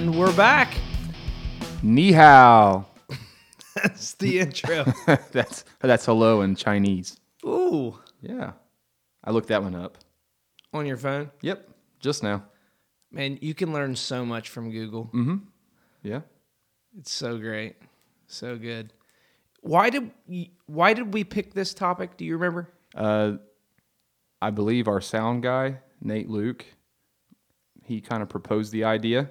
And we're back. Ni hao. That's the intro. that's that's hello in Chinese. Ooh, Yeah. I looked that one up. on your phone. Yep. Just now. Man, you can learn so much from Google. Mm-hmm. Yeah. It's so great. So good. Why did why did we pick this topic? Do you remember? Uh, I believe our sound guy, Nate Luke, he kind of proposed the idea.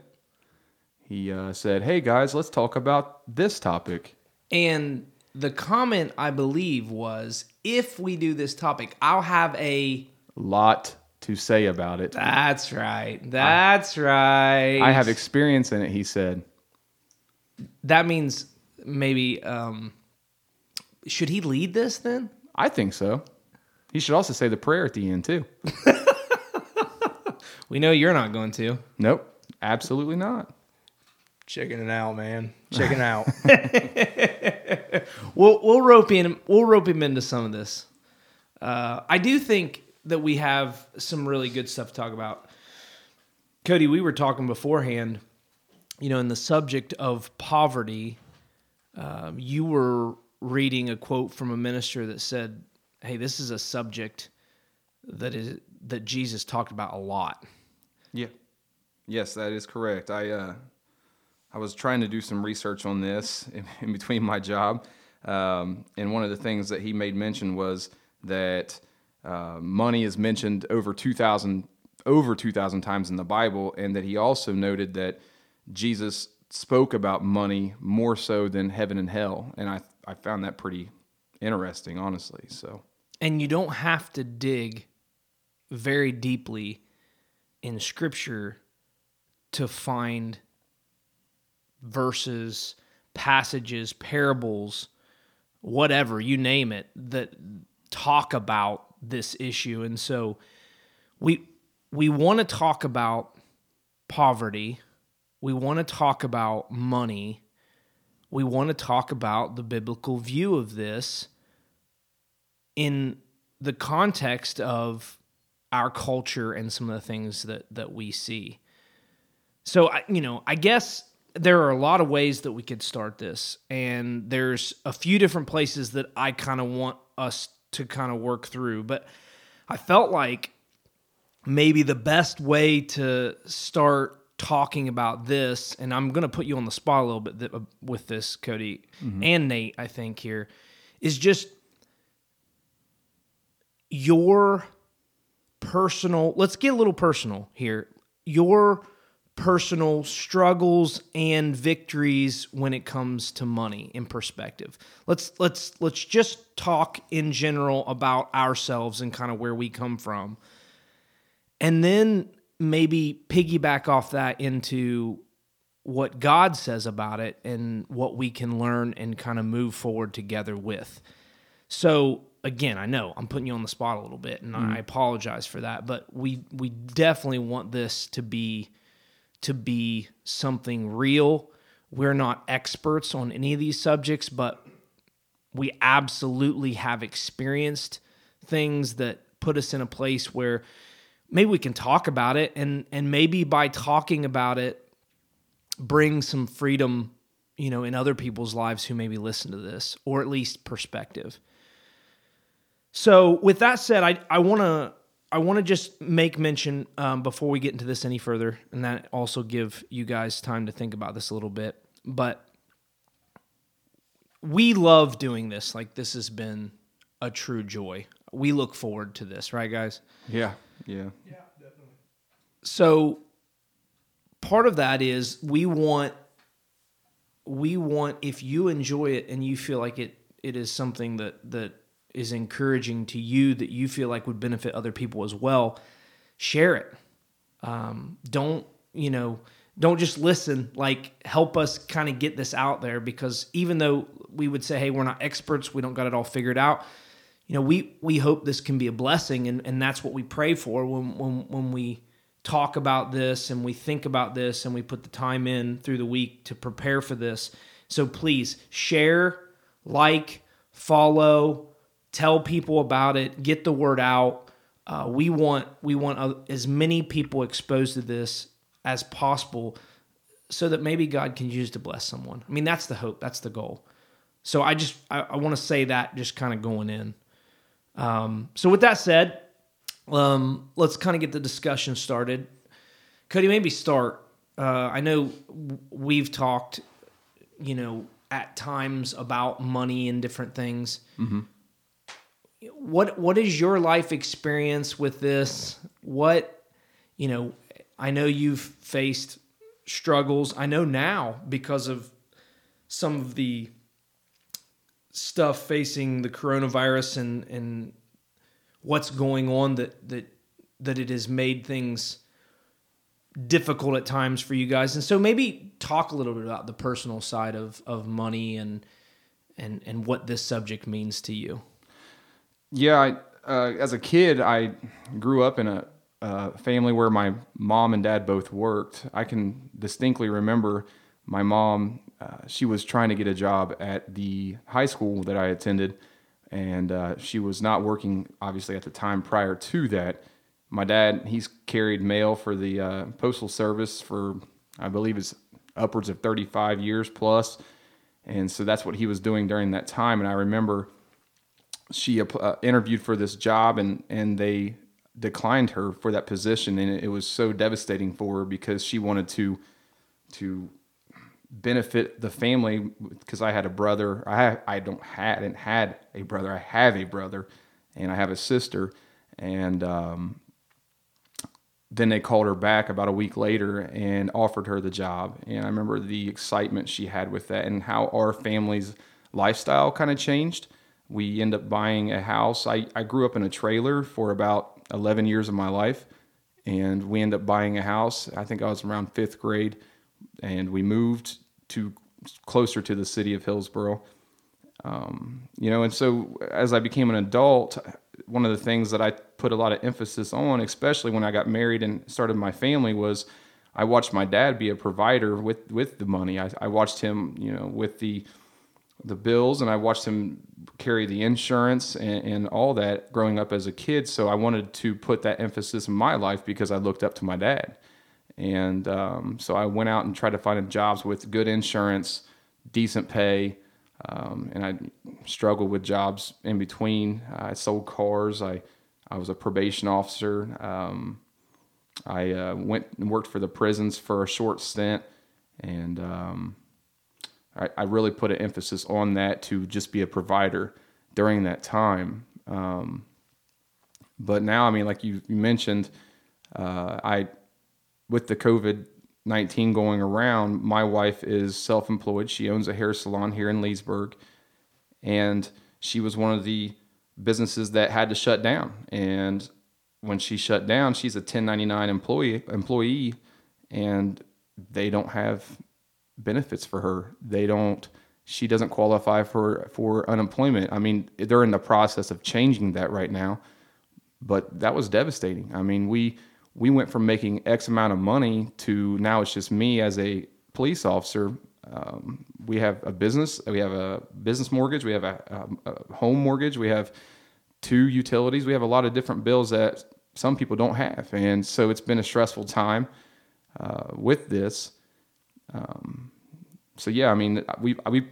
He uh, said, Hey guys, let's talk about this topic. And the comment I believe was if we do this topic, I'll have a Lot to say about it. That's right. That's right. I have experience in it, he said. that means maybe um should he lead this then? I think so. He should also say the prayer at the end, too. We know you're not going to. Nope. Absolutely not. Checking it out, man. Checking out. We'll we'll rope in we'll rope him into some of this. Uh, I do think that we have some really good stuff to talk about. Cody, we were talking beforehand. You know, in the subject of poverty, um, you were reading a quote from a minister that said, "Hey, this is a subject that is that Jesus talked about a lot." Yeah. Yes, that is correct. I uh, I was trying to do some research on this in, in between my job, um, and one of the things that he made mention was that uh, money is mentioned over two thousand over two thousand times in the Bible, and that he also noted that Jesus spoke about money more so than heaven and hell, and I I found that pretty interesting, honestly. So and you don't have to dig very deeply in scripture to find verses, passages, parables, whatever, you name it, that talk about this issue. And so we we want to talk about poverty. We want to talk about money. We want to talk about the biblical view of this in the context of our culture and some of the things that that we see. So I you know, I guess there are a lot of ways that we could start this and there's a few different places that I kind of want us to kind of work through, but I felt like maybe the best way to start talking about this and I'm going to put you on the spot a little bit th- uh, with this Cody mm-hmm. and Nate I think here is just your personal let's get a little personal here. Your personal struggles and victories when it comes to money in perspective. Let's let's let's just talk in general about ourselves and kind of where we come from. And then maybe piggyback off that into what God says about it and what we can learn and kind of move forward together with. So again, I know I'm putting you on the spot a little bit and I mm-hmm. apologize for that, but we we definitely want this to be to be something real. We're not experts on any of these subjects, but we absolutely have experienced things that put us in a place where maybe we can talk about it and and maybe by talking about it bring some freedom you know in other people's lives who maybe listen to this or at least perspective so with that said i i want to i want to just make mention um, before we get into this any further and that also give you guys time to think about this a little bit but we love doing this. Like this has been a true joy. We look forward to this right guys? Yeah, yeah, yeah, definitely. so part of that is we want we want if you enjoy it and you feel like it it is something that that is encouraging to you that you feel like would benefit other people as well share it. Um, don't you know don't just listen. Like help us kind of get this out there because even though we would say hey we're not experts we don't got it all figured out you know we we hope this can be a blessing and, and that's what we pray for when when when we talk about this and we think about this and we put the time in through the week to prepare for this. So please share like follow tell people about it get the word out uh, we want we want uh, as many people exposed to this as possible so that maybe God can use to bless someone. I mean, that's the hope, that's the goal. So I just I, I want to say that just kind of going in. Um, so with that said, um, let's kind of get the discussion started. Cody, maybe start. Uh, I know we've talked, you know, at times about money and different things. What what is your life experience with this? What you know, I know you've faced struggles. I know now because of some of the stuff facing the coronavirus and and what's going on that that that it has made things difficult at times for you guys. And so maybe talk a little bit about the personal side of of money and and and what this subject means to you. Yeah, I, uh, as a kid, I grew up in a, a family where my mom and dad both worked. I can distinctly remember my mom. Uh, she was trying to get a job at the high school that I attended, and uh, she was not working obviously at the time prior to that. My dad, he's carried mail for the uh, postal service for I believe it's upwards of 35 years plus, and so that's what he was doing during that time. And I remember she uh, interviewed for this job and and they declined her for that position. And it was so devastating for her because she wanted to to benefit the family because I had a brother. I I don't hadn't had a brother. I have a brother and I have a sister. And um, then they called her back about a week later and offered her the job. And I remember the excitement she had with that and how our family's lifestyle kind of changed we end up buying a house. I, I grew up in a trailer for about 11 years of my life, and we end up buying a house. I think I was around fifth grade, and we moved to closer to the city of Hillsboro. Um, you know, and so as I became an adult, one of the things that I put a lot of emphasis on, especially when I got married and started my family, was I watched my dad be a provider with with the money. I, I watched him, you know, with the the bills and I watched him carry the insurance and, and, all that growing up as a kid. So I wanted to put that emphasis in my life because I looked up to my dad. And um, so I went out and tried to find jobs with good insurance, decent pay. Um, and I struggled with jobs in between. I sold cars. I, I was a probation officer. Um, I uh, went and worked for the prisons for a short stint. And, um, I, really put an emphasis on that to just be a provider during that time. Um, but now, I mean, like you, mentioned, uh, I with the COVID nineteen going around, my wife is self employed. She owns a hair salon here in Leesburg, and she was one of the businesses that had to shut down. And when she shut down, she's a 1099 employee employee, and they don't have benefits for her. They don't. She doesn't qualify for for unemployment. I mean, they're in the process of changing that right now, but that was devastating. I mean, we we went from making X amount of money to now it's just me as a police officer. Um, we have a business. We have a business mortgage. We have a, a, a home mortgage. We have two utilities. We have a lot of different bills that some people don't have, and so it's been a stressful time uh, with this. Um, so yeah, I mean, we we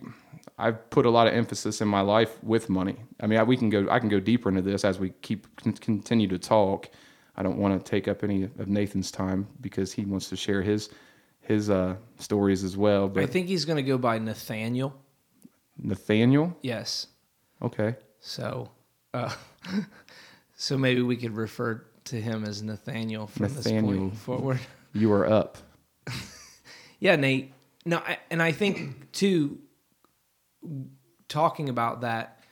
I've put a lot of emphasis in my life with money. I mean, I, we can go I can go deeper into this as we keep continue to talk. I don't want to take up any of Nathan's time because he wants to share his his uh, stories as well. But I think he's going to go by Nathaniel. Nathaniel. Yes. Okay. So, uh, so maybe we could refer to him as Nathaniel from Nathaniel, this point forward. You are up. Yeah, Nate. No, I, and I think too, talking about that,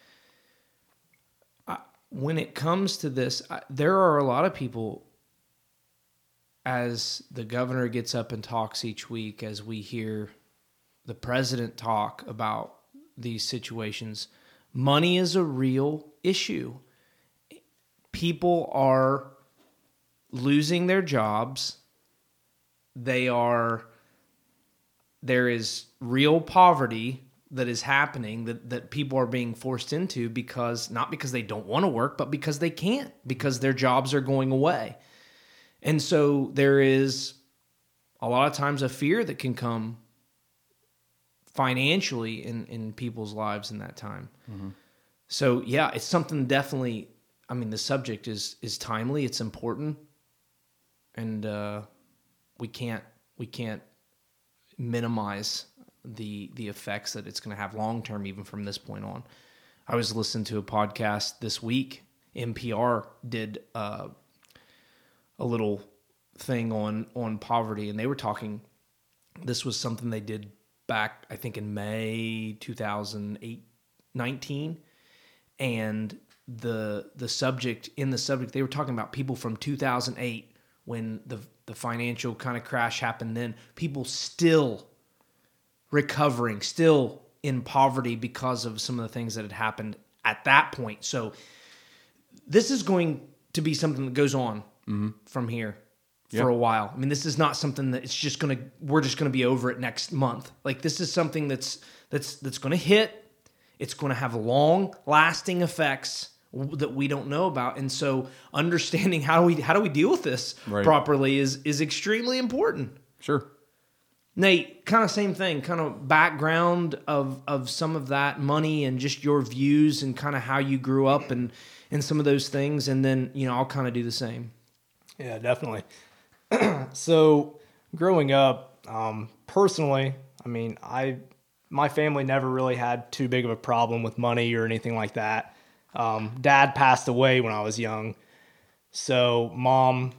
I, when it comes to this, I, there are a lot of people. As the governor gets up and talks each week, as we hear the president talk about these situations, money is a real issue. People are losing their jobs. They are there is real poverty that is happening that, that people are being forced into because not because they don't want to work, but because they can't, because their jobs are going away. And so there is a lot of times a fear that can come financially in in people's lives in that time. So yeah, it's something definitely. I mean, the subject is is timely. It's important, and uh, we can't we can't minimize the the effects that it's going to have long term, even from this point on. I was listening to a podcast this week. NPR did uh, a little thing on on poverty, and they were talking. This was something they did back, I think, in May 2008, 19 and the the subject in the subject they were talking about people from 2008 when the the financial kind of crash happened then people still recovering still in poverty because of some of the things that had happened at that point so this is going to be something that goes on mm-hmm. from here for a while. I mean, this is not something that it's just gonna we're just gonna be over it next month. Like this is something that's that's that's gonna hit. It's gonna have long lasting effects that we don't know about, and so understanding how do we how do we deal with this Right. properly is is extremely important. Sure. Nate, kind of same thing, kind of background of of some of that money and just your views and kind of how you grew up and and some of those things, and then you know I'll kind of do the same. Yeah, definitely. so, growing up, um, personally, I mean, I my family never really had too big of a problem with money or anything like that. Um, dad passed away when I was young, so mom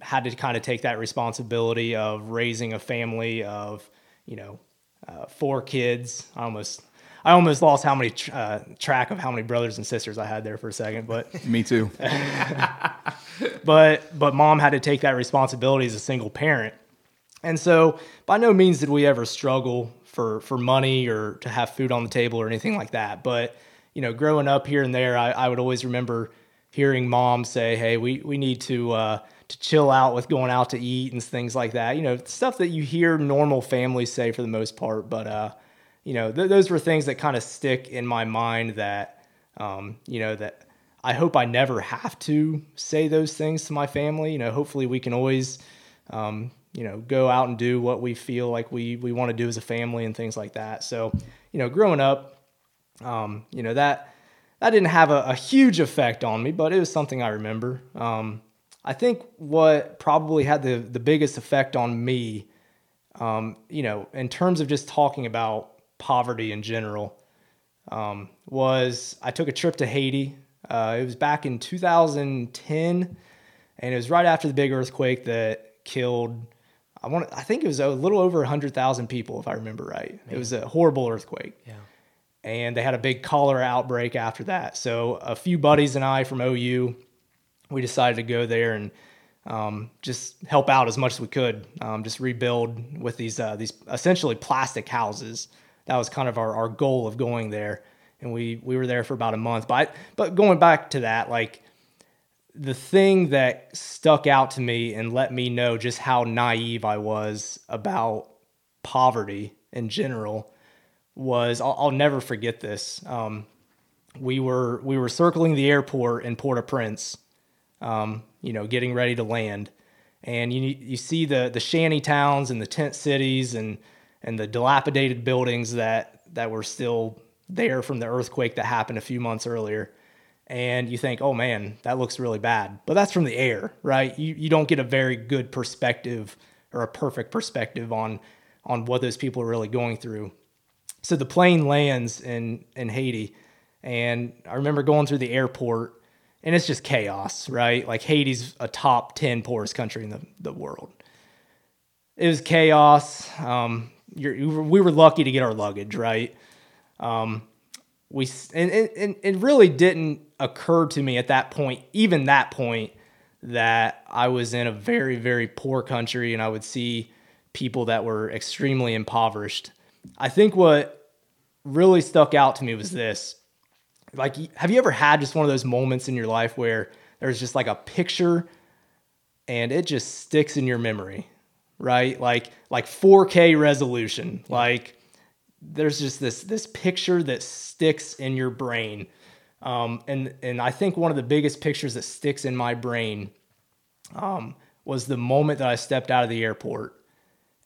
had to kind of take that responsibility of raising a family of, you know, uh, four kids. I almost, I almost lost how many tr- uh, track of how many brothers and sisters I had there for a second, but Me too. but but mom had to take that responsibility as a single parent and so by no means did we ever struggle for for money or to have food on the table or anything like that but you know growing up here and there i, I would always remember hearing mom say hey we we need to uh to chill out with going out to eat and things like that you know stuff that you hear normal families say for the most part but uh you know th- those were things that kind of stick in my mind that um you know that I hope I never have to say those things to my family. You know, hopefully we can always, um, you know, go out and do what we feel like we we want to do as a family and things like that. So, you know, growing up, um, you know that that didn't have a, a huge effect on me, but it was something I remember. Um, I think what probably had the the biggest effect on me, um, you know, in terms of just talking about poverty in general, um, was I took a trip to Haiti. Uh, it was back in 2010, and it was right after the big earthquake that killed. I want. I think it was a little over 100,000 people, if I remember right. It was a horrible earthquake Yeah. And they had a big cholera outbreak after that. So a few buddies and I from OU, we decided to go there and um, just help out as much as we could, um, just rebuild with these uh, these essentially plastic houses. That was kind of our, our goal of going there, and we we were there for about a month. But but going back to that, like the thing that stuck out to me and let me know just how naive I was about poverty in general was I'll, I'll never forget this. Um, we were we were circling the airport in Port-au-Prince, um, you know, getting ready to land, and you you see the the shanty towns and the tent cities and and the dilapidated buildings that that were still there from the earthquake that happened a few months earlier. And you think, oh man, that looks really bad. But that's from the air, right? You you don't get a very good perspective or a perfect perspective on on what those people are really going through so the plane lands in in Haiti, and I remember going through the airport, and it's just chaos, right? Like Haiti's a top ten poorest country in the, the world. It was chaos. Um, we were lucky to get our luggage, right? Um, we and, and it really didn't occur to me at that point, even that point, that I was in a very very poor country, and I would see people that were extremely impoverished. I think what really stuck out to me was this. Like, have you ever had just one of those moments in your life where there's just like a picture and it just sticks in your memory, right? Like, like 4K resolution. Like, there's just this this picture that sticks in your brain. Um, and and I think one of the biggest pictures that sticks in my brain um, was the moment that I stepped out of the airport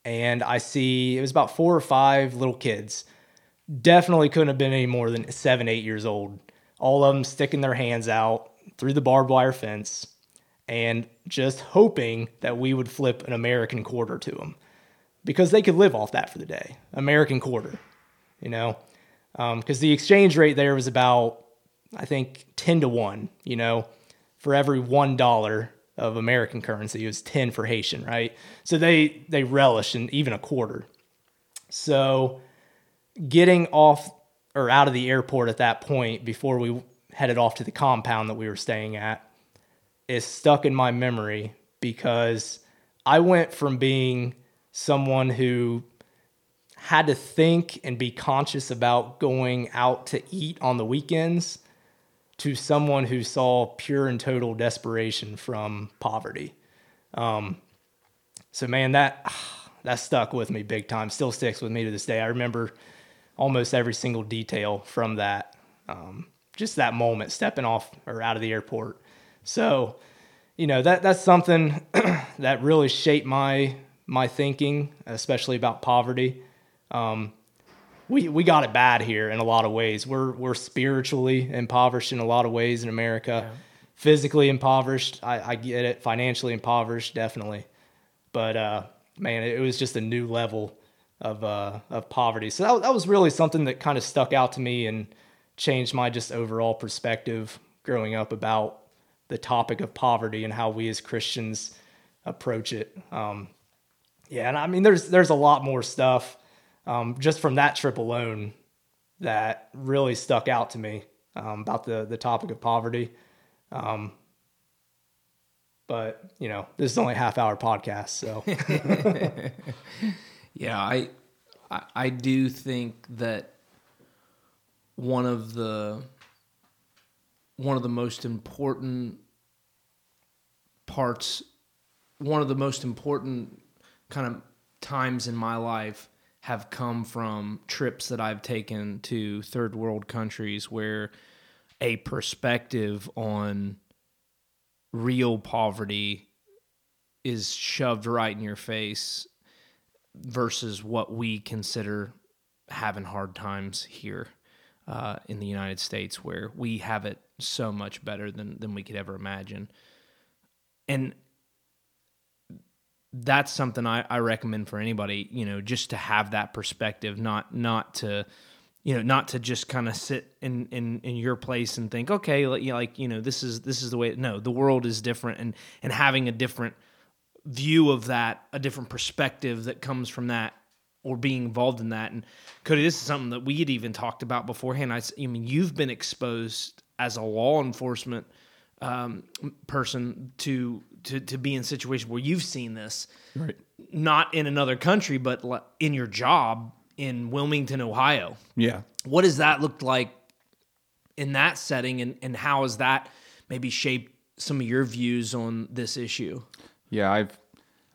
and I see it was about four or five little kids. Definitely couldn't have been any more than seven, eight years old. All of them sticking their hands out through the barbed wire fence and just hoping that we would flip an American quarter to them because they could live off that for the day. American quarter, you know, because um, the exchange rate there was about, I think, 10 to 1, you know, for every $1 of American currency, it was 10 for Haitian, right? So they, they relish in even a quarter. So getting off or out of the airport at that point before we headed off to the compound that we were staying at is stuck in my memory because I went from being someone who had to think and be conscious about going out to eat on the weekends to someone who saw pure and total desperation from poverty. Um, so man, that that stuck with me big time. Still sticks with me to this day. I remember almost every single detail from that. Um, just that moment, stepping off or out of the airport. So, you know that that's something that really shaped my my thinking, especially about poverty. Um, we we got it bad here in a lot of ways. We're we're spiritually impoverished in a lot of ways in America. Yeah. Physically impoverished, I, I get it. Financially impoverished, definitely. But uh, man, it was just a new level of uh, of poverty. So that, that was really something that kind of stuck out to me and changed my just overall perspective growing up about the topic of poverty and how we as Christians approach it. Um, yeah, and I mean, there's there's a lot more stuff um, just from that trip alone that really stuck out to me um, about the the topic of poverty. Um, but you know, this is only a half hour podcast, so yeah, I, I I do think that one of the one of the most important parts one of the most important kind of times in my life have come from trips that I've taken to third world countries where a perspective on real poverty is shoved right in your face versus what we consider having hard times here uh, in the United States, where we have it so much better than than we could ever imagine. And that's something I, I recommend for anybody, you know, just to have that perspective, not not to you know, not to just kind of sit in, in, in your place and think, okay, like, you know, this is, this is the way, no, the world is different and, and having a different view of that, a different perspective that comes from that or being involved in that. And Cody, this is something that we had even talked about beforehand. I, I mean, you've been exposed as a law enforcement um, person to to to be in situations where you've seen this, right? Not in another country, but in your job in Wilmington, Ohio. Yeah. What does that look like in that setting, and and how has that maybe shaped some of your views on this issue? Yeah, I've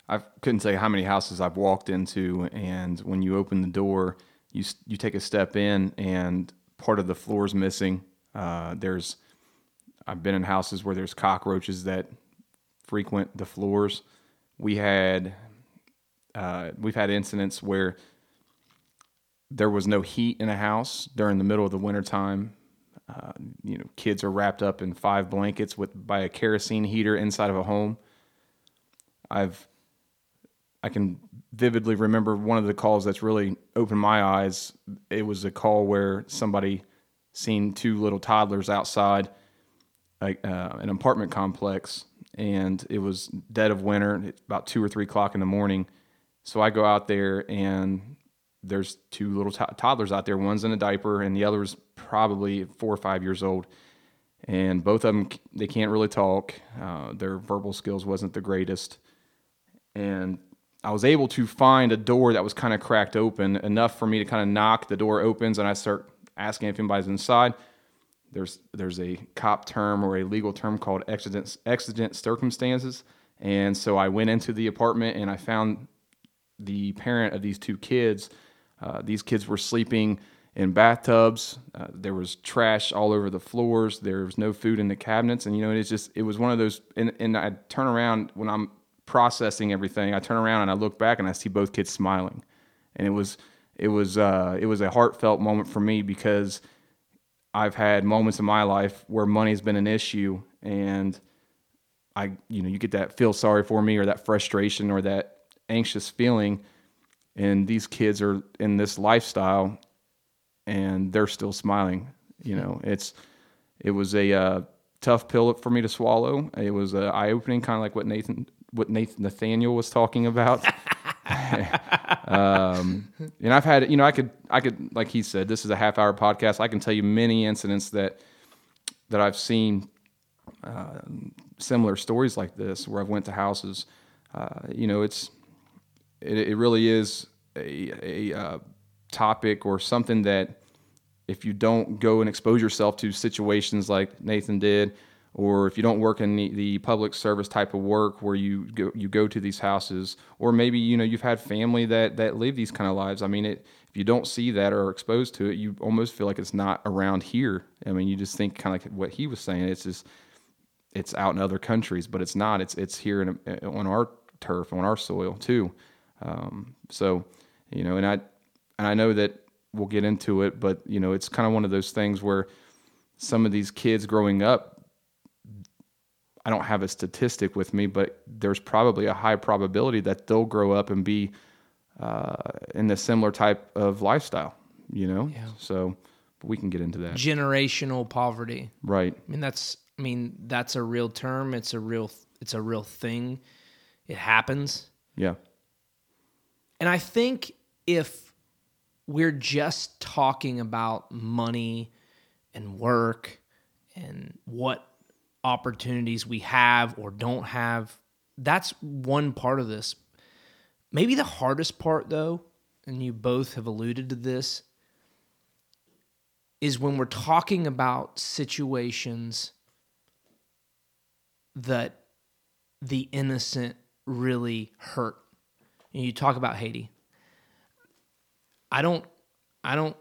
I couldn't say how many houses I've walked into, and when you open the door, you you take a step in, and part of the floor is missing. Uh, there's I've been in houses where there's cockroaches that frequent the floors. We had uh, we've had incidents where there was no heat in a house during the middle of the wintertime. Uh, you know, kids are wrapped up in five blankets with by a kerosene heater inside of a home. I've I can vividly remember one of the calls that's really opened my eyes. It was a call where somebody seen two little toddlers outside a, uh, an apartment complex, and it was dead of winter, about two or three o'clock in the morning. So I go out there, and there's two little to- toddlers out there. One's in a diaper, and the other's probably four or five years old. And both of them, they can't really talk. Uh, their verbal skills wasn't the greatest. And I was able to find a door that was kind of cracked open enough for me to kind of knock. The door opens, and I start asking if anybody's inside there's there's a cop term or a legal term called exigent exigent circumstances. And so I went into the apartment and I found the parent of these two kids. Uh, these kids were sleeping in bathtubs. Uh, there was trash all over the floors. There was no food in the cabinets, and you know it's just it was one of those. And, and I turn around when I'm processing everything, I turn around and I look back and I see both kids smiling, and it was it was uh, it was a heartfelt moment for me because I've had moments in my life where money's been an issue, and I you know you get that feel sorry for me or that frustration or that anxious feeling, and these kids are in this lifestyle, and they're still smiling. You know, it's it was a uh, tough pill for me to swallow. It was eye opening, kind of like what Nathan what Nathan Nathaniel was talking about. um, and I've had, you know, I could, I could, like he said, this is a half hour podcast. I can tell you many incidents that that I've seen uh, similar stories like this, where I've went to houses. Uh, you know, it's it, it really is a, a uh, topic or something that if you don't go and expose yourself to situations like Nathan did, or if you don't work in the, the public service type of work where you go you go to these houses, or maybe you know you've had family that that live these kind of lives. I mean, it, if you don't see that or are exposed to it, you almost feel like it's not around here. I mean, you just think kind of like what he was saying. It's just it's out in other countries, but it's not. It's it's here in, on our turf, on our soil too. Um, so you know, and I and I know that we'll get into it, but you know, it's kind of one of those things where some of these kids growing up I don't have a statistic with me, but there's probably a high probability that they'll grow up and be uh, in a similar type of lifestyle, you know? Yeah. So we can get into that. Generational poverty. Right. I mean that's I mean that's a real term. It's a real it's a real thing. It happens. Yeah. And I think if we're just talking about money and work and what opportunities we have or don't have, that's one part of this. Maybe the hardest part, though, and you both have alluded to this, is when we're talking about situations that the innocent really hurt. And you talk about Haiti. I don't, I don't,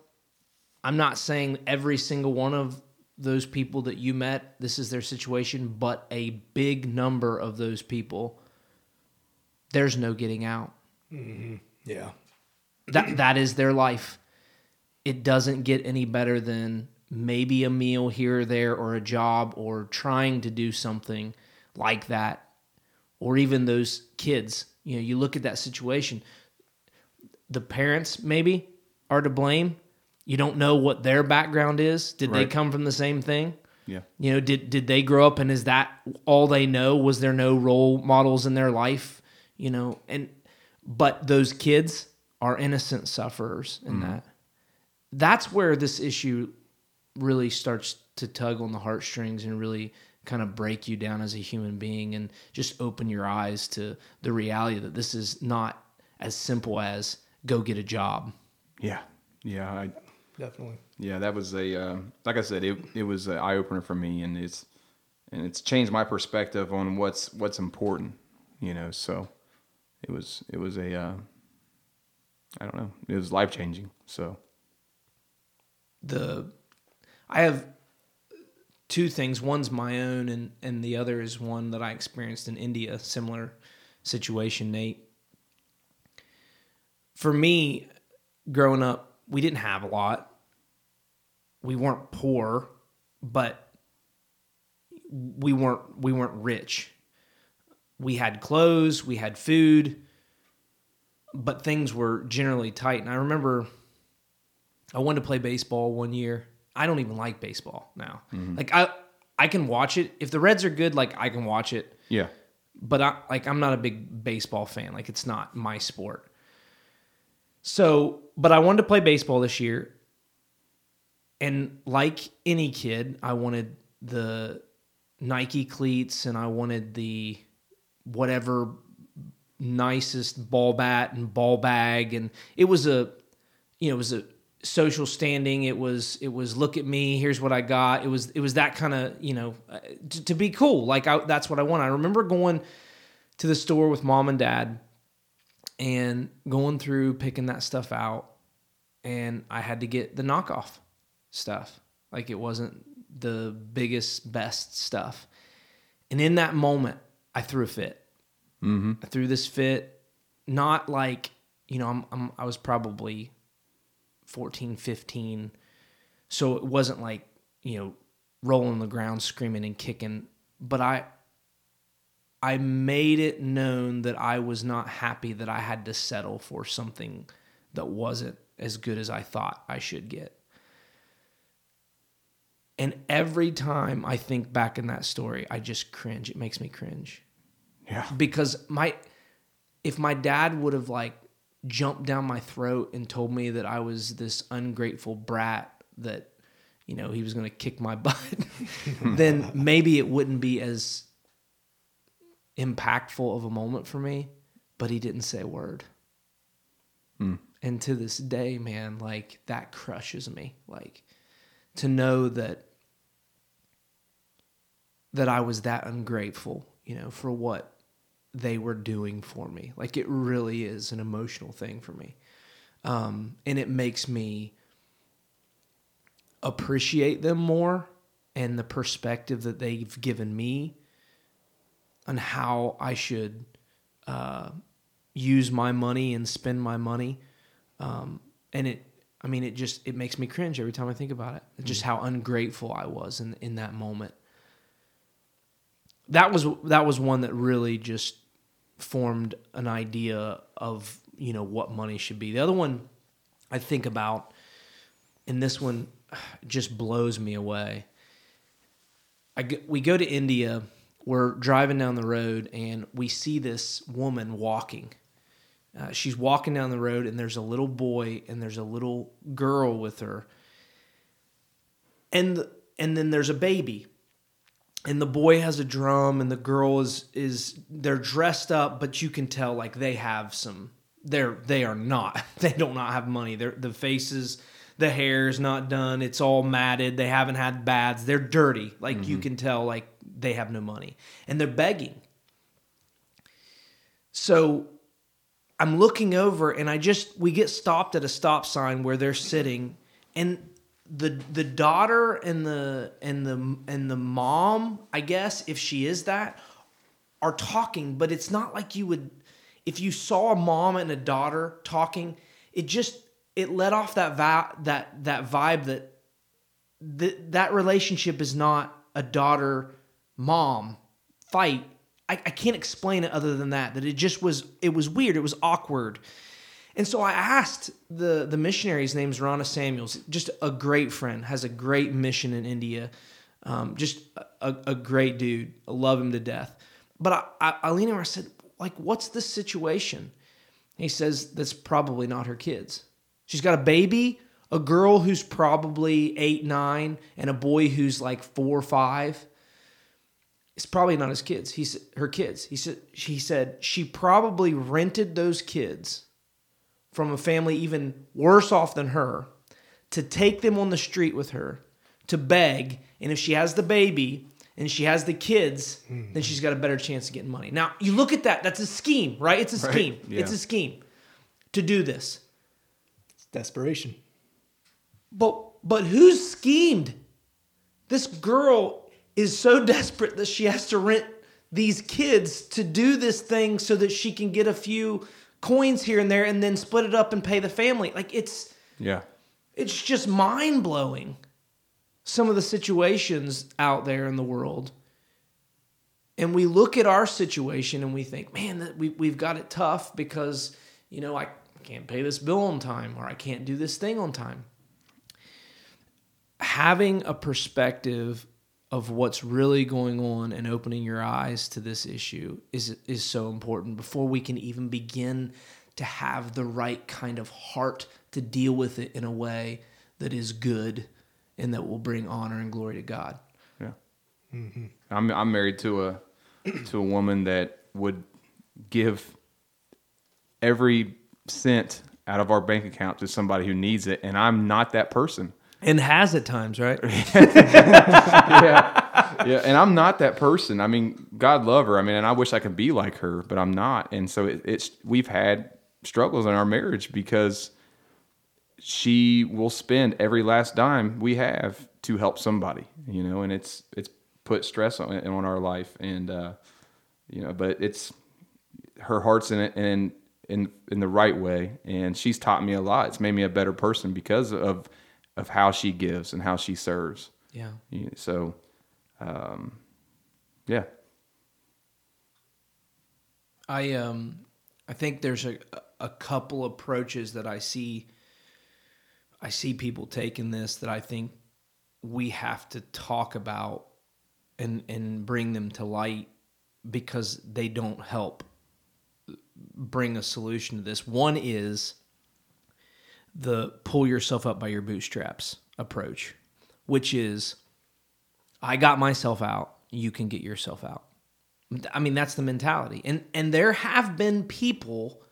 I'm not saying every single one of those people that you met, this is their situation, but a big number of those people, there's no getting out. Mm-hmm. Yeah. That that is their life. It doesn't get any better than maybe a meal here or there or a job or trying to do something like that. Or even those kids. You know, you look at that situation. The parents maybe are to blame. You don't know what their background is. Did they come from the same thing? Yeah. You know, did did they grow up and is that all they know? Was there no role models in their life? You know, and but those kids are innocent sufferers in mm-hmm. that. That's where this issue really starts to tug on the heartstrings and really kind of break you down as a human being and just open your eyes to the reality that this is not as simple as go get a job. Yeah. Yeah. I, Definitely. yeah. That was a, uh, like I said, it, it was an eye opener for me and it's, and it's changed my perspective on what's, what's important, you know? So it was, it was a, uh, I don't know. It was life changing. So the I have two things. One's my own, and and the other is one that I experienced in India. Similar situation, Nate. For me, growing up, we didn't have a lot. We weren't poor, but we weren't we weren't rich. We had clothes, we had food, but things were generally tight. And I remember I wanted to play baseball one year. I don't even like baseball now. Mm-hmm. Like I I can watch it. If the Reds are good, like I can watch it. yeah. But I like I'm not a big baseball fan. Like it's not my sport. So, but I wanted to play baseball this year. And like any kid, I wanted the Nike cleats and I wanted the whatever nicest ball bat and ball bag and it was a you know, it was a social standing. It was it was look at me, here's what I got. It was it was that kind of you know uh, to, to be cool. Like I, that's what I want. I remember going to the store with mom and dad and going through picking that stuff out, and I had to get the knockoff stuff. Like it wasn't the biggest best stuff. And in that moment, I threw a fit. Mm-hmm. I threw this fit, not like, you know, I'm, I'm, I was probably 14, 15. So it wasn't like, you know, rolling the ground, screaming and kicking. But I, I made it known that I was not happy that I had to settle for something that wasn't as good as I thought I should get. And every time I think back in that story, I just cringe. It makes me cringe. Yeah. Because my if my dad would have like jumped down my throat and told me that I was this ungrateful brat that you know he was going to kick my butt, then maybe it wouldn't be as impactful of a moment for me. But he didn't say a word. Hmm. And to this day, man, like that crushes me. Like to know that that I was that ungrateful, you know, for what they were doing for me. Like it really is an emotional thing for me. Um, and it makes me appreciate them more and the perspective that they've given me on how I should uh, use my money and spend my money. Um, and it, I mean, it just it makes me cringe every time I think about it. Just how ungrateful I was in in that moment. That was that was one that really just formed an idea of you know what money should be. The other one I think about, and this one just blows me away. I g- we go to India. We're driving down the road and we see this woman walking. Uh, she's walking down the road and there's a little boy and there's a little girl with her. And and then there's a baby. And the boy has a drum and the girl is is they're dressed up but you can tell like they have some they're they are not. They do not have money. They're the faces the hair is not done. It's all matted. They haven't had baths. They're dirty. Like you mm-hmm. can tell like they have no money. And they're begging. So I'm looking over and I just we get stopped at a stop sign where they're sitting and the the daughter and the and the and the mom, I guess if she is that, are talking, but it's not like you would if you saw a mom and a daughter talking, it just it let off that vi- that that vibe that that that relationship is not a daughter mom fight. I, I can't explain it other than that. That it just was it was weird. It was awkward. And so I asked the the missionary's name's Rana Samuels, just a great friend, has a great mission in India, um, just a, a great dude. I love him to death. But I, I, I leaned over. I said, like, what's the situation? He says that's probably not her kids. She's got a baby, a girl who's probably eight, nine, and a boy who's like four or five. It's probably not his kids. He's her kids. He said he said she probably rented those kids from a family even worse off than her to take them on the street with her to beg. And if she has the baby and she has the kids, then hmm. she's got a better chance of getting money. Now, you look at that, that's a scheme, right? It's a Right. scheme. Yeah. It's a scheme to do this. It's desperation. But but who's schemed? This girl is so desperate that she has to rent these kids to do this thing so that she can get a few coins here and there and then split it up and pay the family. Like it's Yeah. it's just mind blowing some of the situations out there in the world. And we look at our situation and we think, man, that we, we've got it tough because, you know, I can't pay this bill on time or I can't do this thing on time. Having a perspective of what's really going on and opening your eyes to this issue is is so important before we can even begin to have the right kind of heart to deal with it in a way that is good and that will bring honor and glory to God. Yeah. Mm-hmm. I'm I'm married to a to a woman that would give every cent out of our bank account to somebody who needs it, and I'm not that person. And has at times, right? yeah, yeah. and I'm not that person. I mean, God love her. I mean, and I wish I could be like her, but I'm not. And so it, it's we've had struggles in our marriage because she will spend every last dime we have to help somebody, you know, and it's it's put stress on on our life, and uh, you know, but it's her heart's in it and in in the right way, and she's taught me a lot. It's made me a better person because of of how she gives and how she serves. Yeah. So, um, yeah, I um I think there's a a couple approaches that I see I see people taking this that I think we have to talk about and and bring them to light because they don't help bring a solution to this. One is the pull yourself up by your bootstraps approach, which is I got myself out, you can get yourself out. I mean, that's the mentality. And and there have been people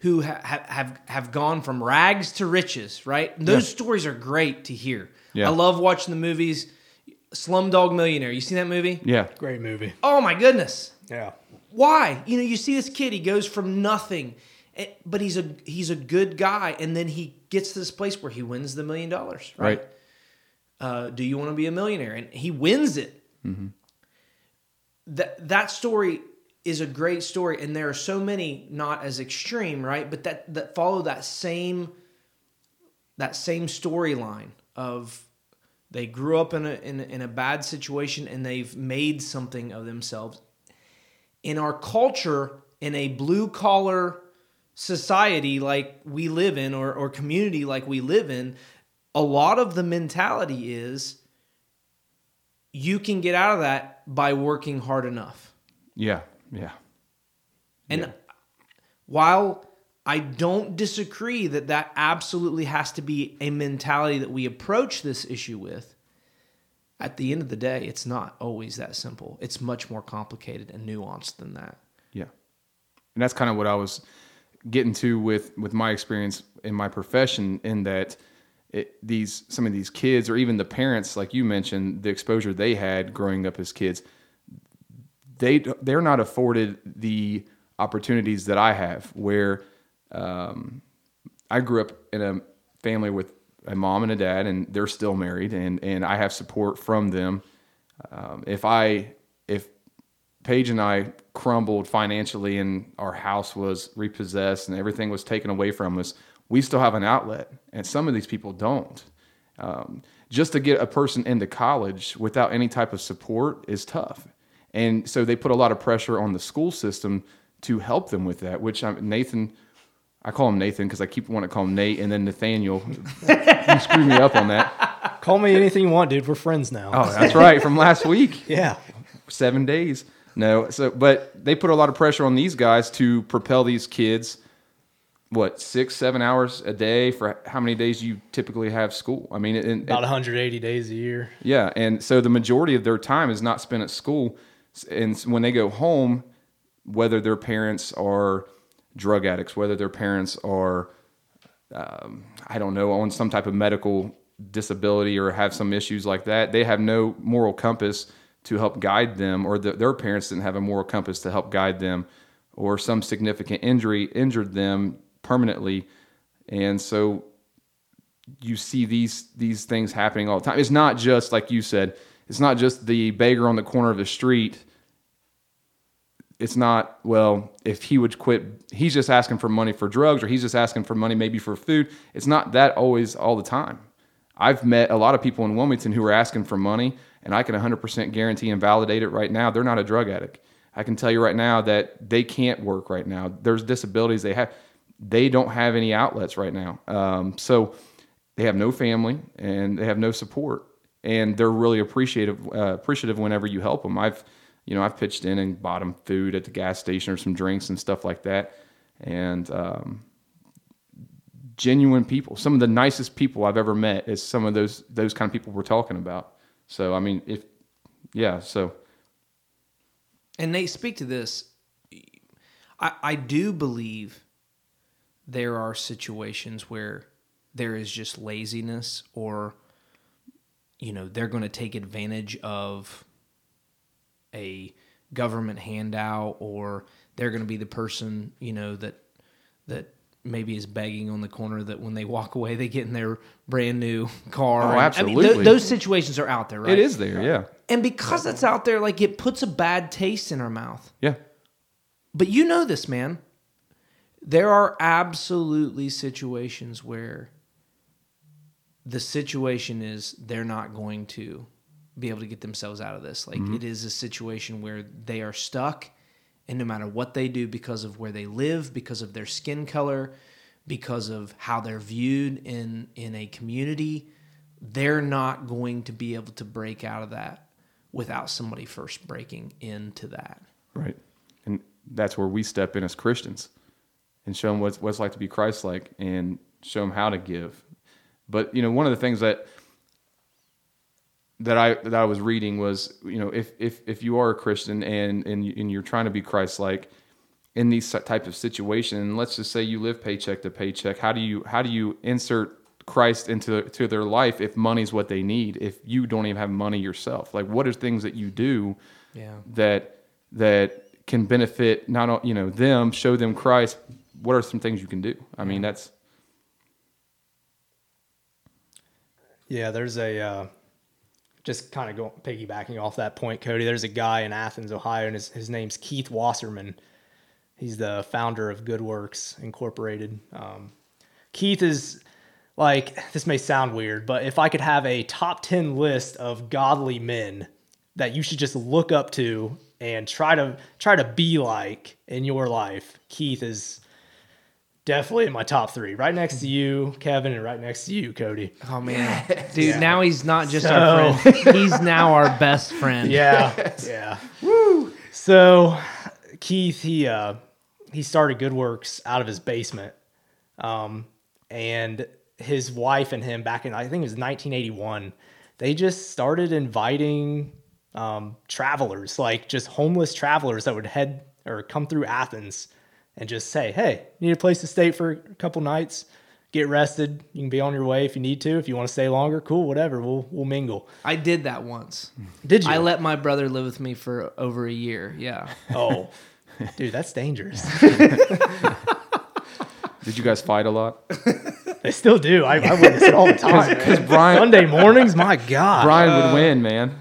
who ha- ha- have have gone from rags to riches, right? Those stories are great to hear. Yeah. I love watching the movies. Slumdog Millionaire. You seen that movie? yeah, Great movie. Oh my goodness. Yeah. Why? You know, you see this kid, he goes from nothing, eh, but he's a he's a good guy, and then he gets to this place where he wins the million dollars. Right? right. Uh, do you want to be a millionaire? And he wins it. That that story is a great story, and there are so many not as extreme, right? But that that follow that same that same storyline of they grew up in a, in a in a bad situation and they've made something of themselves in our culture in a blue collar society like we live in or, or community like we live in a lot of the mentality is you can get out of that by working hard enough Yeah, yeah, and while I don't disagree that that absolutely has to be a mentality that we approach this issue with, at the end of the day, it's not always that simple. It's much more complicated and nuanced than that. yeah. And that's kind of what I was getting to with with my experience in my profession. In that, it, these some of these kids, or even the parents, like you mentioned, the exposure they had growing up as kids, they they're not afforded the opportunities that I have. Where um, I grew up in a family with a mom and a dad, and they're still married, and and I have support from them. Um, if I Paige and I crumbled financially, and our house was repossessed, and everything was taken away from us, we still have an outlet, and some of these people don't. Um, just to get a person into college without any type of support is tough, and so they put a lot of pressure on the school system to help them with that. Which i Nathan, I call him Nathan because I keep wanting to call him Nate, and then Nathaniel. you screwed me up on that. Call me anything you want, dude. We're friends now. Oh, that's right, from last week. yeah. seven days. No, so but they put a lot of pressure on these guys to propel these kids. What six, seven hours a day for how many days you typically have school? I mean, and, About 180 days a year. yeah, and so the majority of their time is not spent at school, and when they go home, whether their parents are drug addicts, whether their parents are, um, I don't know, on some type of medical disability or have some issues like that, they have no moral compass to help guide them, or the, their parents didn't have a moral compass to help guide them, or some significant injury injured them permanently, and so you see these these things happening all the time. It's not just like you said. It's not just the beggar on the corner of the street. It's not well if he would quit. He's just asking for money for drugs, or he's just asking for money maybe for food. It's not that always all the time. I've met a lot of people in Wilmington who are asking for money, and I can 100% guarantee and validate it right now. They're not a drug addict. I can tell you right now that they can't work right now. There's disabilities they have. They don't have any outlets right now. Um, so they have no family and they have no support, and they're really appreciative uh, appreciative whenever you help them. I've you know I've pitched in and bought them food at the gas station or some drinks and stuff like that, and um, genuine people. Some of the nicest people I've ever met is some of those those kind of people we're talking about. So I mean, if yeah, so And Nate, speak to this. I, I do believe there are situations where there is just laziness or, you know, they're going to take advantage of a government handout or they're going to be the person, you know, that, that maybe is begging on the corner that when they walk away, they get in their brand new car. Oh, And, I mean, absolutely. th- those situations are out there, right? it is there. Yeah, And because it's out there, like it puts a bad taste in our mouth. yeah, but you know this, man. There are absolutely situations where the situation is they're not going to be able to get themselves out of this. Like mm-hmm. it is a situation where they are stuck, and no matter what they do, because of where they live, because of their skin color, because of how they're viewed in in a community, they're not going to be able to break out of that without somebody first breaking into that. Right. And that's where we step in as Christians and show them what's, what it's like to be Christ like and show them how to give. But, you know, one of the things that that I that I was reading was, you know, if if if you are a Christian and and, you, and you're trying to be Christ like in these type of situation, let's just say you live paycheck to paycheck, how do you how do you insert Christ into to their life if money's what they need? If you don't even have money yourself, like what are things that you do Yeah. that that can benefit not o- you know them, show them Christ. What are some things you can do? I mean, that's Yeah, there's a uh, just kind of go, piggybacking off that point, Cody. There's a guy in Athens, Ohio, and his, his name's Keith Wasserman. He's the founder of Good Works Incorporated. Um, Keith is like this may sound weird, but if I could have a top ten list of godly men that you should just look up to and try to try to be like in your life, Keith is definitely in my top three, right next to you, Kevin, and right next to you, Cody. Oh man, dude! Now he's not just So- our friend; he's now our best friend. Yeah, yeah. Woo. So Keith, he uh, he started Good Works out of his basement, um, and his wife and him back in I think it was 1981. They just started inviting um, travelers, like just homeless travelers that would head or come through Athens, and just say, "Hey, need a place to stay for a couple nights." Get rested. You can be on your way if you need to. If you want to stay longer, cool, whatever. We'll we'll mingle. I did that once. Did you? I let my brother live with me for over a year. Yeah. Oh, dude, that's dangerous. did you guys fight a lot? They still do. I, I witness it all the time. Because man. Brian Sunday mornings, my God. Brian would win, man.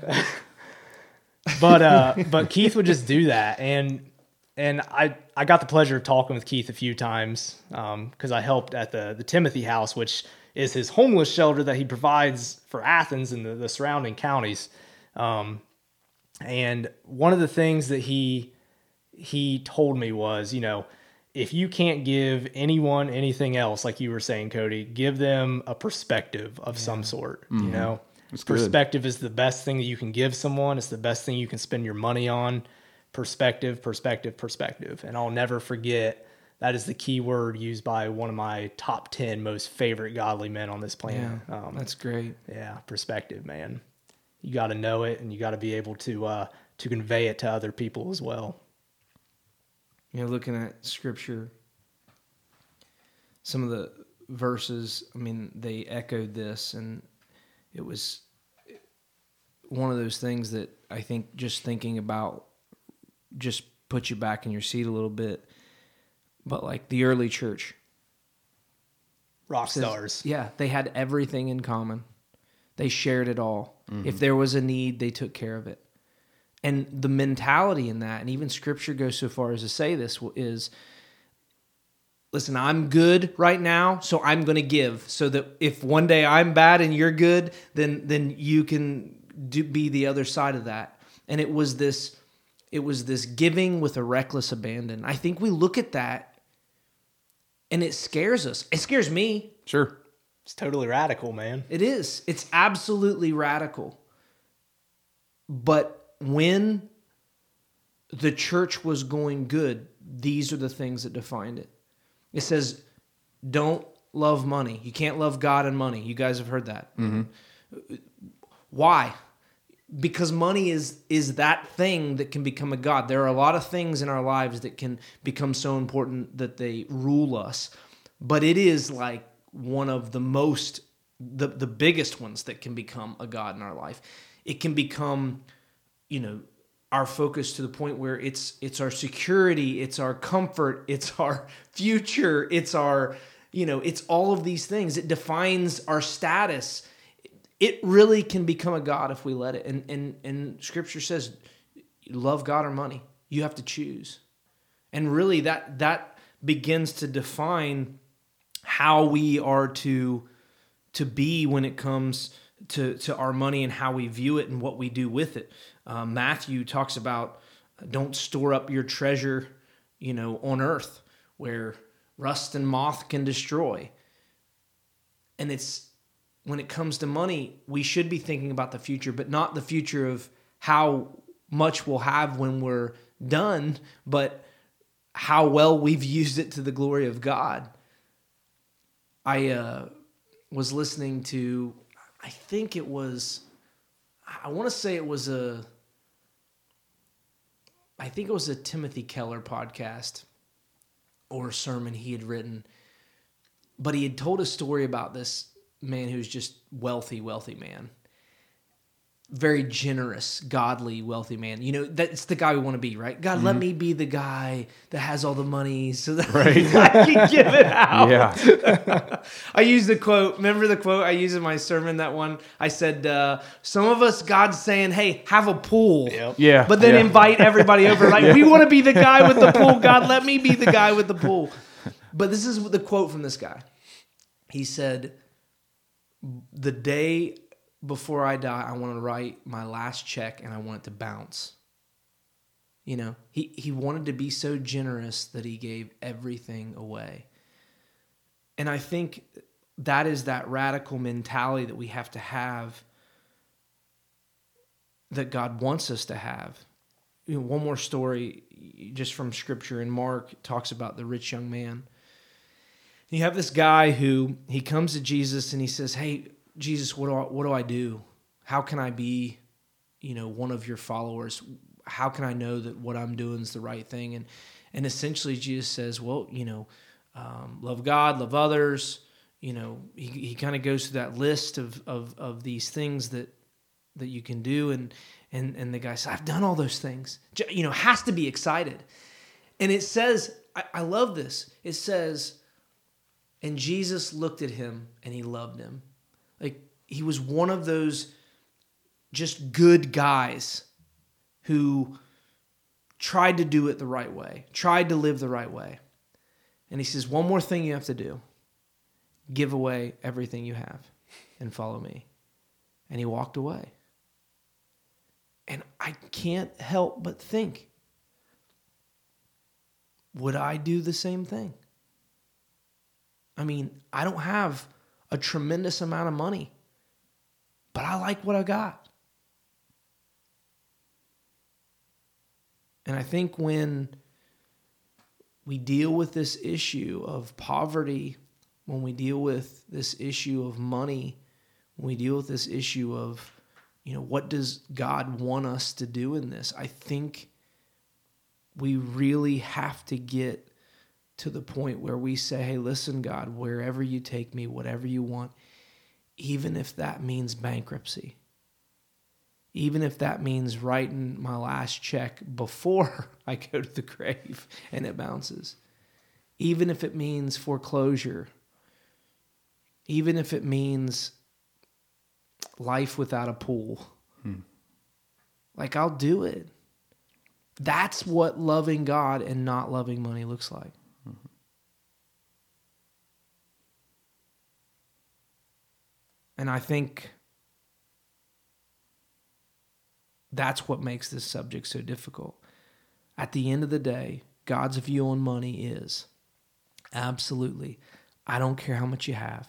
But uh, but Keith would just do that, and and I I got the pleasure of talking with Keith a few times because I helped at the the Timothy House, which is his homeless shelter that he provides for Athens and the, the surrounding counties. Um, and one of the things that he he told me was, you know, if you can't give anyone anything else, like you were saying, Cody, give them a perspective of some sort. You know, That's good. perspective is the best thing that you can give someone. It's the best thing you can spend your money on. Perspective, perspective, perspective. And I'll never forget that is the key word used by one of my top 10 most favorite godly men on this planet. Yeah. Um, That's great. yeah, perspective, man. You got to know it and you got to be able to uh, to convey it to other people as well. You know, looking at scripture, some of the verses, I mean, they echoed this, and it was one of those things that I think just thinking about just put you back in your seat a little bit. But like the early church, Rock stars. Yeah, they had everything in common. They shared it all. Mm-hmm. If there was a need, they took care of it. And the mentality in that, and even scripture goes so far as to say this, is listen, I'm good right now, so I'm going to give so that if one day I'm bad and you're good, then then you can do, be the other side of that. And it was this it was this giving with a reckless abandon. I think we look at that and it scares us. It scares me. Sure. It's totally radical, man. It is. It's absolutely radical. But when the church was going good, these are the things that defined it. It says, don't love money. You can't love God and money. You guys have heard that. Mm-hmm. Why? Because money is is that thing that can become a god. There are a lot of things in our lives that can become so important that they rule us. But it is like one of the most the the biggest ones that can become a god in our life. It can become you know our focus to the point where it's it's our security, it's our comfort, it's our future, it's our you know, it's all of these things. It defines our status. It really can become a god if we let it. And and and scripture says love God or money. You have to choose. And really that that begins to define how we are to to be when it comes to to our money and how we view it and what we do with it. Um, Matthew talks about don't store up your treasure, you know, on earth where rust and moth can destroy. And it's when it comes to money, we should be thinking about the future, but not the future of how much we'll have when we're done, but how well we've used it to the glory of God. I uh, was listening to, I think it was, I want to say it was a, I think it was a Timothy Keller podcast or sermon he had written, but he had told a story about this man who's just wealthy, wealthy man very generous, godly, wealthy man. You know, that's the guy we want to be, right? God, mm-hmm. let me be the guy that has all the money so that right. I can give it out. Yeah. I use the quote. Remember the quote I used in my sermon? That one I said, uh, "Some of us, God's saying, hey, have a pool, yep. yeah, but then yeah. invite everybody over. Like yeah. we want to be the guy with the pool. God, let me be the guy with the pool." But this is the quote from this guy. He said, "The day before I die, I want to write my last check and I want it to bounce. You know, he, he wanted to be so generous that he gave everything away. And I think that is that radical mentality that we have to have that God wants us to have. You know, one more story just from scripture in Mark talks about the rich young man. You have this guy who he comes to Jesus and he says, Hey, Jesus, what do I, what do I do? How can I be, you know, one of your followers? How can I know that what I'm doing is the right thing? And and essentially, Jesus says, well, you know, um, love God, love others. You know, he, he kind of goes through that list of, of of these things that that you can do, and and and the guy says, I've done all those things. You know, has to be excited. And it says, I, I love this. It says, and Jesus looked at him and he loved him. Like he was one of those just good guys who tried to do it the right way, tried to live the right way. And he says, One more thing you have to do give away everything you have and follow me. And he walked away. And I can't help but think, would I do the same thing? I mean, I don't have a tremendous amount of money, but I like what I got. And I think when we deal with this issue of poverty, when we deal with this issue of money, when we deal with this issue of, you know, what does God want us to do in this? I think we really have to get to the point where we say, hey, listen, God, wherever you take me, whatever you want, even if that means bankruptcy, even if that means writing my last check before I go to the grave and it bounces, even if it means foreclosure, even if it means life without a pool, hmm. like I'll do it. That's what loving God and not loving money looks like. And I think that's what makes this subject so difficult. At the end of the day, God's view on money is absolutely, I don't care how much you have.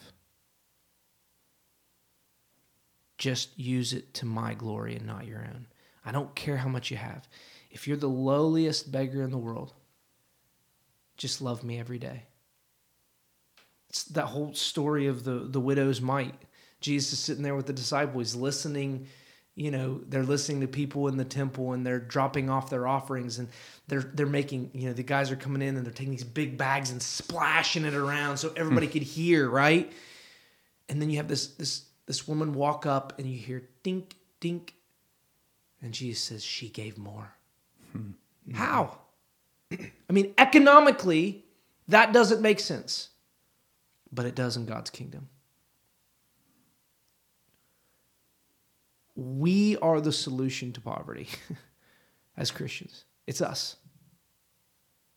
Just use it to my glory and not your own. I don't care how much you have. If you're the lowliest beggar in the world, just love me every day. It's that whole story of the, the widow's mite. Jesus is sitting there with the disciples, listening. You know, they're listening to people in the temple and they're dropping off their offerings and they're they're making, you know, the guys are coming in and they're taking these big bags and splashing it around so everybody hmm. could hear, right? And then you have this this this woman walk up and you hear dink dink and Jesus says she gave more. Hmm. How? I mean, economically, that doesn't make sense. But it does in God's kingdom. We are the solution to poverty as Christians. It's us.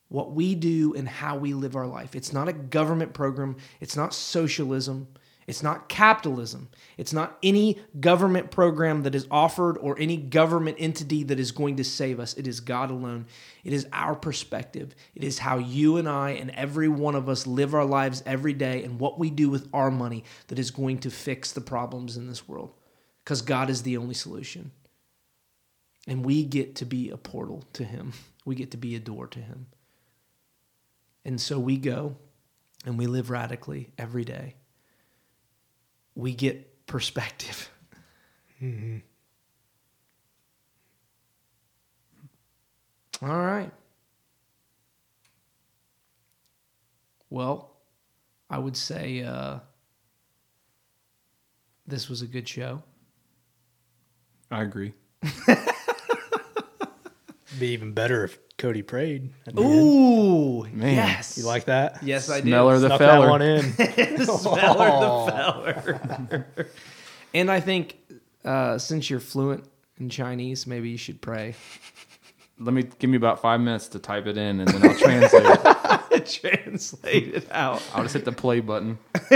what we do and how we live our life. It's not a government program, it's not socialism, it's not capitalism, it's not any government program that is offered or any government entity that is going to save us. It is God alone. It is our perspective. It is how you and I and every one of us live our lives every day and what we do with our money that is going to fix the problems in this world because God is the only solution. And we get to be a portal to Him, we get to be a door to Him. And so we go and we live radically every day. We get perspective. Mm-hmm. All right. Well, I would say uh, this was a good show. I agree. Be even better if Cody prayed. at the end. Ooh, Man. yes. You like that? Yes, I do. Smeller the Snuck feller. that one in. Smeller the feller. and I think uh, since you're fluent in Chinese, maybe you should pray. Let me give me about five minutes to type it in, and then I'll translate it. Translate it out. I'll just hit the play button.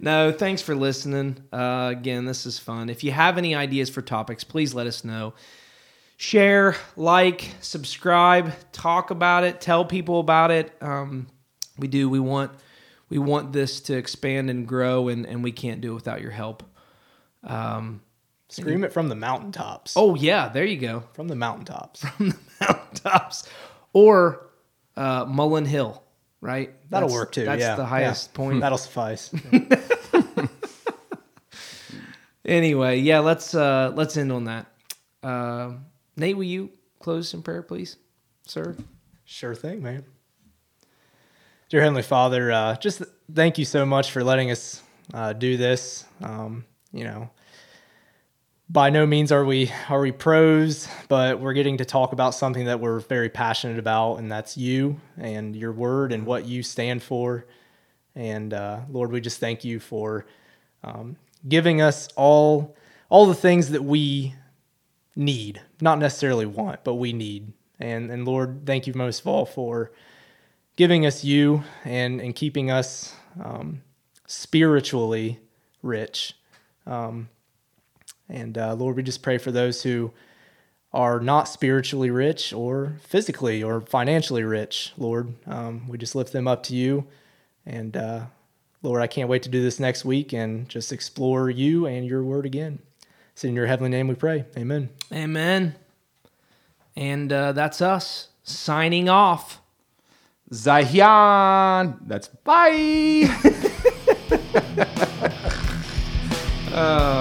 No, thanks for listening. Uh, again, this is fun. If you have any ideas for topics, please let us know. Share, like, subscribe, talk about it, tell people about it. Um, we do. We want we want this to expand and grow, and, and we can't do it without your help. Um, Scream it from the mountaintops. oh yeah, there you go. From the mountaintops. From the mountaintops or uh, Mullen Hill, right? That'll That's- work too. That's yeah. the highest Yeah. point. That'll suffice. Anyway, yeah, let's uh, let's end on that. Uh, Nate, will you close in prayer, please, sir? Sure thing, man. Dear Heavenly Father, uh, just th- thank you so much for letting us uh, do this. Um, you know, by no means are we are we pros, but we're getting to talk about something that we're very passionate about, and that's you and your word and what you stand for. And uh, Lord, we just thank you for um, giving us all all the things that we need, not necessarily want, but we need. And and Lord, thank you most of all for giving us you and and keeping us um, spiritually rich. Um, and uh, Lord, we just pray for those who are not spiritually rich or physically or financially rich, Lord. Um, we just lift them up to you. And uh, Lord, I can't wait to do this next week and just explore you and your word again. It's in your heavenly name we pray. Amen. Amen. And uh, that's us signing off. Zaijian. That's bye. uh.